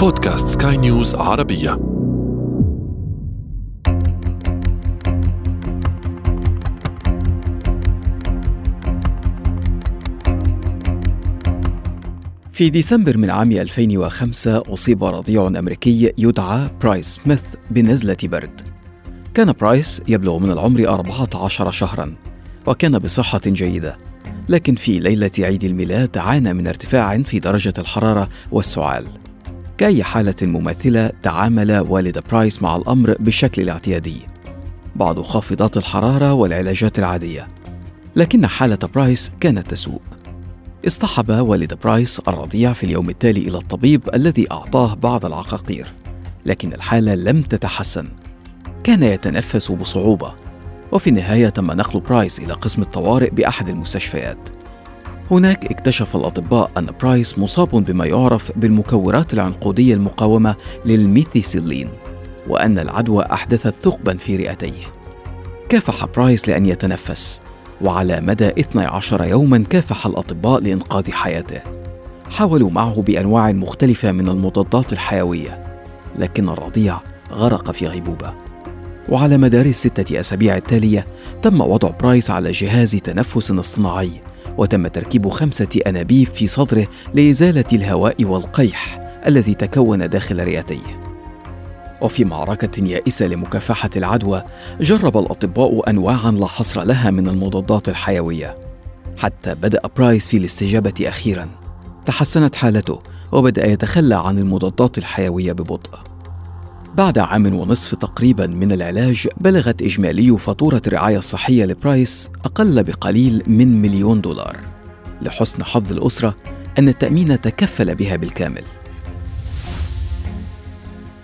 بودكاست سكاي نيوز عربية. في ديسمبر من عام 2005 أصيب رضيع أمريكي يدعى برايس سميث بنزلة برد. كان برايس يبلغ من العمر 14 شهرا وكان بصحة جيدة. لكن في ليلة عيد الميلاد عانى من ارتفاع في درجة الحرارة والسعال. كأي حالة مماثلة تعامل والد برايس مع الأمر بالشكل الاعتيادي. بعض خافضات الحرارة والعلاجات العادية. لكن حالة برايس كانت تسوء. اصطحب والد برايس الرضيع في اليوم التالي إلى الطبيب الذي أعطاه بعض العقاقير. لكن الحالة لم تتحسن. كان يتنفس بصعوبة. وفي النهاية تم نقل برايس إلى قسم الطوارئ بأحد المستشفيات. هناك اكتشف الأطباء أن برايس مصاب بما يعرف بالمكورات العنقودية المقاومة للميثيسيلين وأن العدوى أحدثت ثقبا في رئتيه. كافح برايس لأن يتنفس وعلى مدى 12 يوما كافح الأطباء لإنقاذ حياته. حاولوا معه بأنواع مختلفة من المضادات الحيوية لكن الرضيع غرق في غيبوبة. وعلى مدار الستة أسابيع التالية تم وضع برايس على جهاز تنفس اصطناعي وتم تركيب خمسة أنابيب في صدره لإزالة الهواء والقيح الذي تكون داخل رئتيه. وفي معركة يائسة لمكافحة العدوى جرب الأطباء أنواعا لا حصر لها من المضادات الحيوية. حتى بدأ برايس في الاستجابة أخيرا. تحسنت حالته وبدأ يتخلى عن المضادات الحيوية ببطء. بعد عام ونصف تقريبا من العلاج بلغت إجمالي فاتورة الرعاية الصحية لبرايس أقل بقليل من مليون دولار. لحسن حظ الأسرة أن التأمين تكفل بها بالكامل.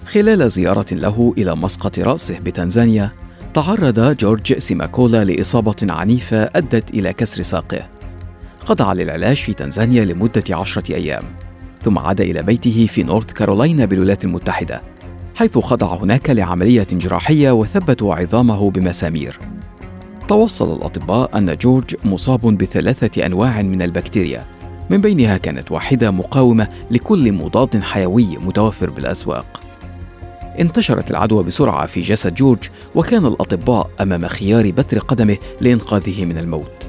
خلال زيارة له إلى مسقط رأسه بتنزانيا تعرض جورج سيماكولا لإصابة عنيفة أدت إلى كسر ساقه. خضع للعلاج في تنزانيا لمدة عشرة أيام ثم عاد إلى بيته في نورث كارولاينا بالولايات المتحدة. حيث خضع هناك لعملية جراحية وثبتوا عظامه بمسامير. توصل الأطباء أن جورج مصاب بثلاثة أنواع من البكتيريا، من بينها كانت واحدة مقاومة لكل مضاد حيوي متوفر بالأسواق. انتشرت العدوى بسرعة في جسد جورج وكان الأطباء أمام خيار بتر قدمه لإنقاذه من الموت.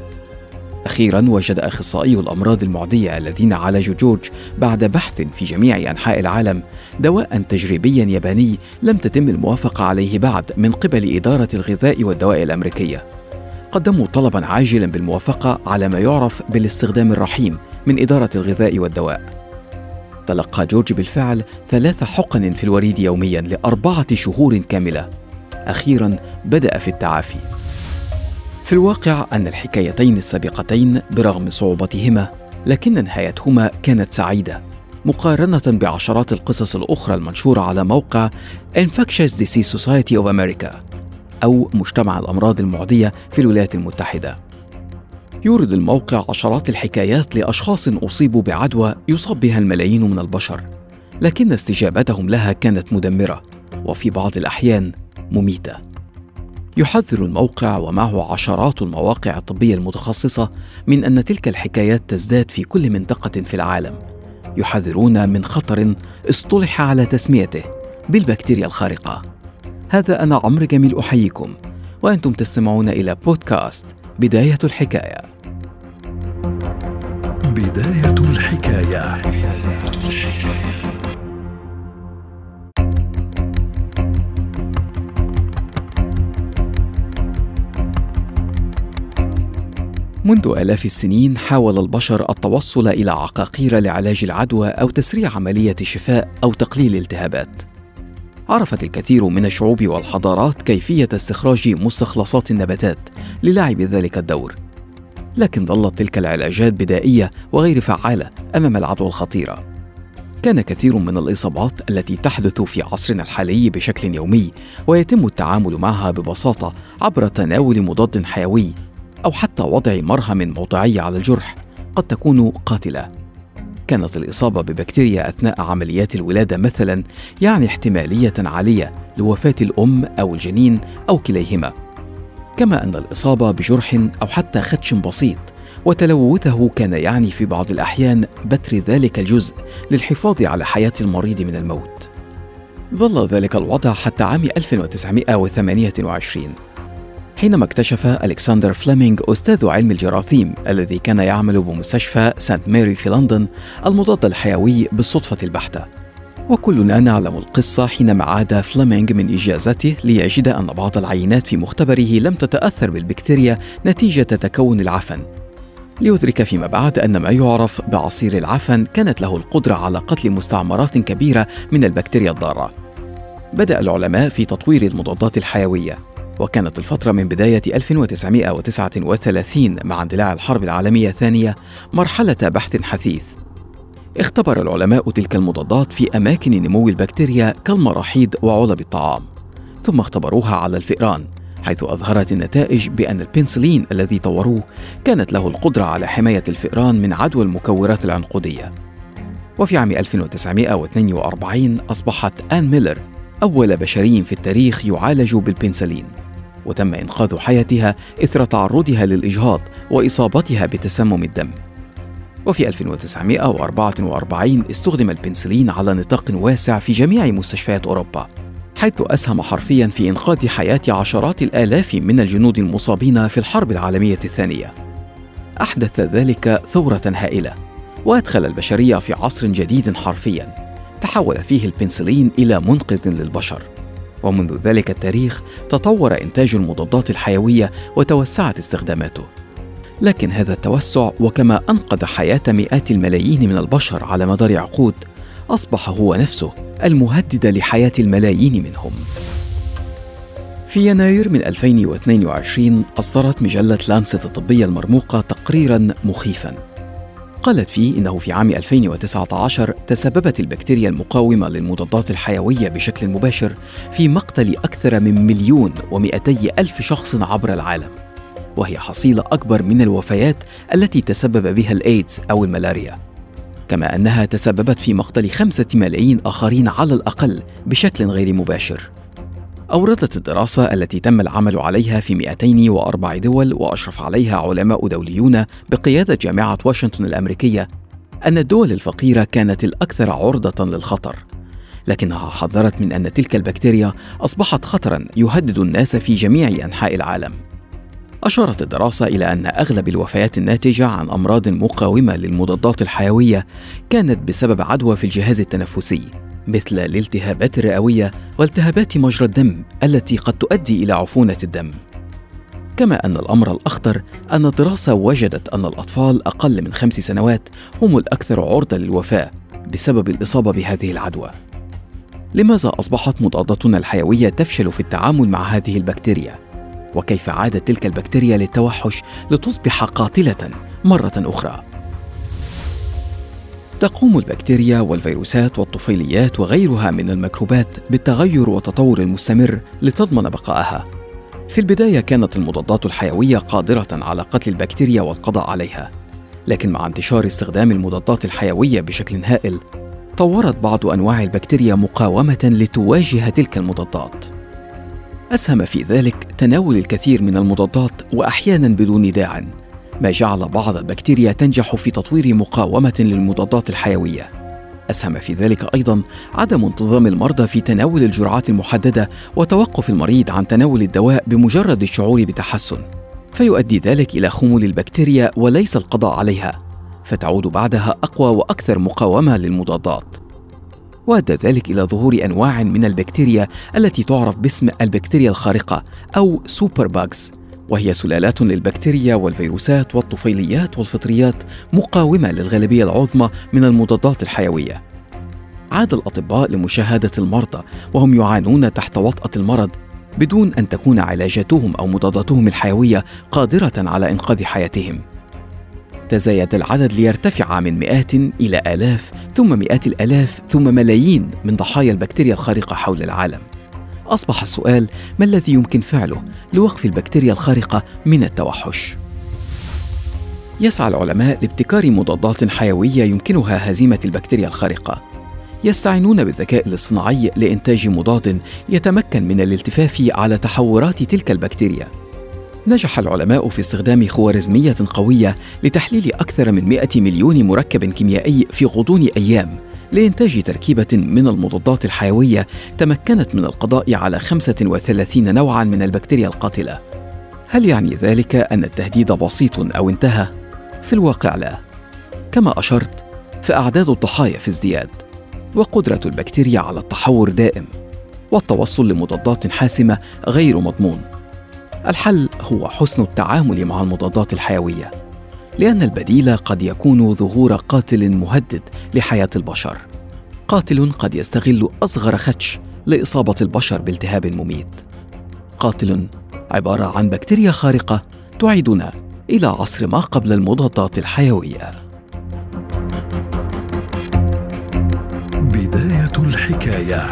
أخيرا وجد أخصائي الأمراض المعدية الذين عالجوا جورج بعد بحث في جميع أنحاء العالم. دواء تجريبيا ياباني لم تتم الموافقة عليه بعد من قبل إدارة الغذاء والدواء الأمريكية. قدموا طلبا عاجلا بالموافقة على ما يعرف بالاستخدام الرحيم من إدارة الغذاء والدواء. تلقى جورج بالفعل ثلاث حقن في الوريد يوميا لأربعة شهور كاملة. أخيرا بدأ في التعافي. في الواقع أن الحكايتين السابقتين برغم صعوبتهما لكن نهايتهما كانت سعيدة مقارنة بعشرات القصص الأخرى المنشورة على موقع Infectious Disease Society of America أو مجتمع الأمراض المعدية في الولايات المتحدة. يورد الموقع عشرات الحكايات لأشخاص أصيبوا بعدوى يصاب بها الملايين من البشر، لكن استجابتهم لها كانت مدمرة وفي بعض الأحيان مميتة. يحذر الموقع ومعه عشرات المواقع الطبية المتخصصة من أن تلك الحكايات تزداد في كل منطقة في العالم. يحذرون من خطر اصطلح على تسميته بالبكتيريا الخارقة. هذا أنا عمرو جميل أحييكم وأنتم تستمعون إلى بودكاست بداية الحكاية. بداية الحكاية منذ آلاف السنين حاول البشر التوصل إلى عقاقير لعلاج العدوى أو تسريع عملية شفاء أو تقليل الالتهابات. عرفت الكثير من الشعوب والحضارات كيفية استخراج مستخلصات النباتات للعب ذلك الدور. لكن ظلت تلك العلاجات بدائية وغير فعالة أمام العدوى الخطيرة. كان كثير من الإصابات التي تحدث في عصرنا الحالي بشكل يومي ويتم التعامل معها ببساطة عبر تناول مضاد حيوي أو حتى وضع مرهم موضعي على الجرح قد تكون قاتلة. كانت الإصابة ببكتيريا أثناء عمليات الولادة مثلا يعني احتمالية عالية لوفاة الأم أو الجنين أو كليهما. كما أن الإصابة بجرح أو حتى خدش بسيط وتلوثه كان يعني في بعض الأحيان بتر ذلك الجزء للحفاظ على حياة المريض من الموت ظل ذلك الوضع حتى عام 1928 حينما اكتشف ألكسندر فليمينغ أستاذ علم الجراثيم الذي كان يعمل بمستشفى سانت ماري في لندن المضاد الحيوي بالصدفة البحتة. وكلنا نعلم القصة حينما عاد فليمينغ من إجازته ليجد أن بعض العينات في مختبره لم تتأثر بالبكتيريا نتيجة تكون العفن. ليدرك فيما بعد أن ما يعرف بعصير العفن كانت له القدرة على قتل مستعمرات كبيرة من البكتيريا الضارة. بدأ العلماء في تطوير المضادات الحيوية. وكانت الفترة من بداية 1939 مع اندلاع الحرب العالمية الثانية مرحلة بحث حثيث. اختبر العلماء تلك المضادات في أماكن نمو البكتيريا كالمراحيض وعلب الطعام، ثم اختبروها على الفئران، حيث أظهرت النتائج بأن البنسلين الذي طوروه كانت له القدرة على حماية الفئران من عدوى المكورات العنقودية. وفي عام 1942 أصبحت آن ميلر أول بشري في التاريخ يعالج بالبنسلين وتم إنقاذ حياتها إثر تعرضها للإجهاض وإصابتها بتسمم الدم. وفي 1944 استخدم البنسلين على نطاق واسع في جميع مستشفيات أوروبا حيث أسهم حرفيا في إنقاذ حياة عشرات الآلاف من الجنود المصابين في الحرب العالمية الثانية. أحدث ذلك ثورة هائلة وأدخل البشرية في عصر جديد حرفيا تحول فيه البنسلين إلى منقذ للبشر. ومنذ ذلك التاريخ تطور إنتاج المضادات الحيوية وتوسعت استخداماته. لكن هذا التوسع وكما أنقذ حياة مئات الملايين من البشر على مدار عقود أصبح هو نفسه المهدد لحياة الملايين منهم. في يناير من 2022 أصدرت مجلة لانست الطبية المرموقة تقريرا مخيفا. قالت فيه إنه في عام 2019 تسببت البكتيريا المقاومة للمضادات الحيوية بشكل مباشر في مقتل أكثر من مليون ومئتي ألف شخص عبر العالم وهي حصيلة أكبر من الوفيات التي تسبب بها الإيدز أو الملاريا. كما أنها تسببت في مقتل خمسة ملايين آخرين على الأقل بشكل غير مباشر. أوردت الدراسة التي تم العمل عليها في 204 دول وأشرف عليها علماء دوليون بقيادة جامعة واشنطن الأمريكية أن الدول الفقيرة كانت الأكثر عرضة للخطر لكنها حذرت من أن تلك البكتيريا أصبحت خطرا يهدد الناس في جميع أنحاء العالم. أشارت الدراسة إلى أن أغلب الوفيات الناتجة عن أمراض مقاومة للمضادات الحيوية كانت بسبب عدوى في الجهاز التنفسي. مثل الالتهابات الرئوية والتهابات مجرى الدم التي قد تؤدي إلى عفونة الدم. كما أن الأمر الأخطر أن الدراسة وجدت أن الأطفال أقل من خمس سنوات هم الأكثر عرضة للوفاة بسبب الإصابة بهذه العدوى. لماذا أصبحت مضاداتنا الحيوية تفشل في التعامل مع هذه البكتيريا؟ وكيف عادت تلك البكتيريا للتوحش لتصبح قاتلة مرة أخرى؟ تقوم البكتيريا والفيروسات والطفيليات وغيرها من الميكروبات بالتغير والتطور المستمر لتضمن بقائها. في البداية كانت المضادات الحيوية قادرة على قتل البكتيريا والقضاء عليها لكن مع انتشار استخدام المضادات الحيوية بشكل هائل طورت بعض أنواع البكتيريا مقاومة لتواجه تلك المضادات. أسهم في ذلك تناول الكثير من المضادات واحيانا بدون داع. ما جعل بعض البكتيريا تنجح في تطوير مقاومة للمضادات الحيوية. أسهم في ذلك أيضا عدم انتظام المرضى في تناول الجرعات المحددة وتوقف المريض عن تناول الدواء بمجرد الشعور بتحسن فيؤدي ذلك إلى خمول البكتيريا وليس القضاء عليها فتعود بعدها أقوى وأكثر مقاومة للمضادات. وأدى ذلك إلى ظهور أنواع من البكتيريا التي تعرف باسم البكتيريا الخارقة أو superbugs وهي سلالات للبكتيريا والفيروسات والطفيليات والفطريات مقاومة للغالبية العظمى من المضادات الحيوية. عاد الأطباء لمشاهدة المرضى وهم يعانون تحت وطأة المرض بدون أن تكون علاجاتهم أو مضاداتهم الحيوية قادرة على إنقاذ حياتهم. تزايد العدد ليرتفع من مئات إلى آلاف ثم مئات الآلاف ثم ملايين من ضحايا البكتيريا الخارقة حول العالم. أصبح السؤال ما الذي يمكن فعله لوقف البكتيريا الخارقة من التوحش؟ يسعى العلماء لابتكار مضادات حيوية يمكنها هزيمة البكتيريا الخارقة. يستعينون بالذكاء الاصطناعي لإنتاج مضاد يتمكن من الالتفاف على تحورات تلك البكتيريا. نجح العلماء في استخدام خوارزمية قوية لتحليل أكثر من 100 مليون مركب كيميائي في غضون أيام لإنتاج تركيبة من المضادات الحيوية تمكنت من القضاء على 35 نوعا من البكتيريا القاتلة. هل يعني ذلك أن التهديد بسيط أو انتهى؟ في الواقع لا. كما أشرت فأعداد الضحايا في ازدياد، وقدرة البكتيريا على التحور دائم، والتوصل لمضادات حاسمة غير مضمون. الحل هو حسن التعامل مع المضادات الحيوية لأن البديل قد يكون ظهور قاتل مهدد لحياة البشر. قاتل قد يستغل أصغر خدش لإصابة البشر بالتهاب مميت. قاتل عبارة عن بكتيريا خارقة تعيدنا إلى عصر ما قبل المضادات الحيوية. بداية الحكاية.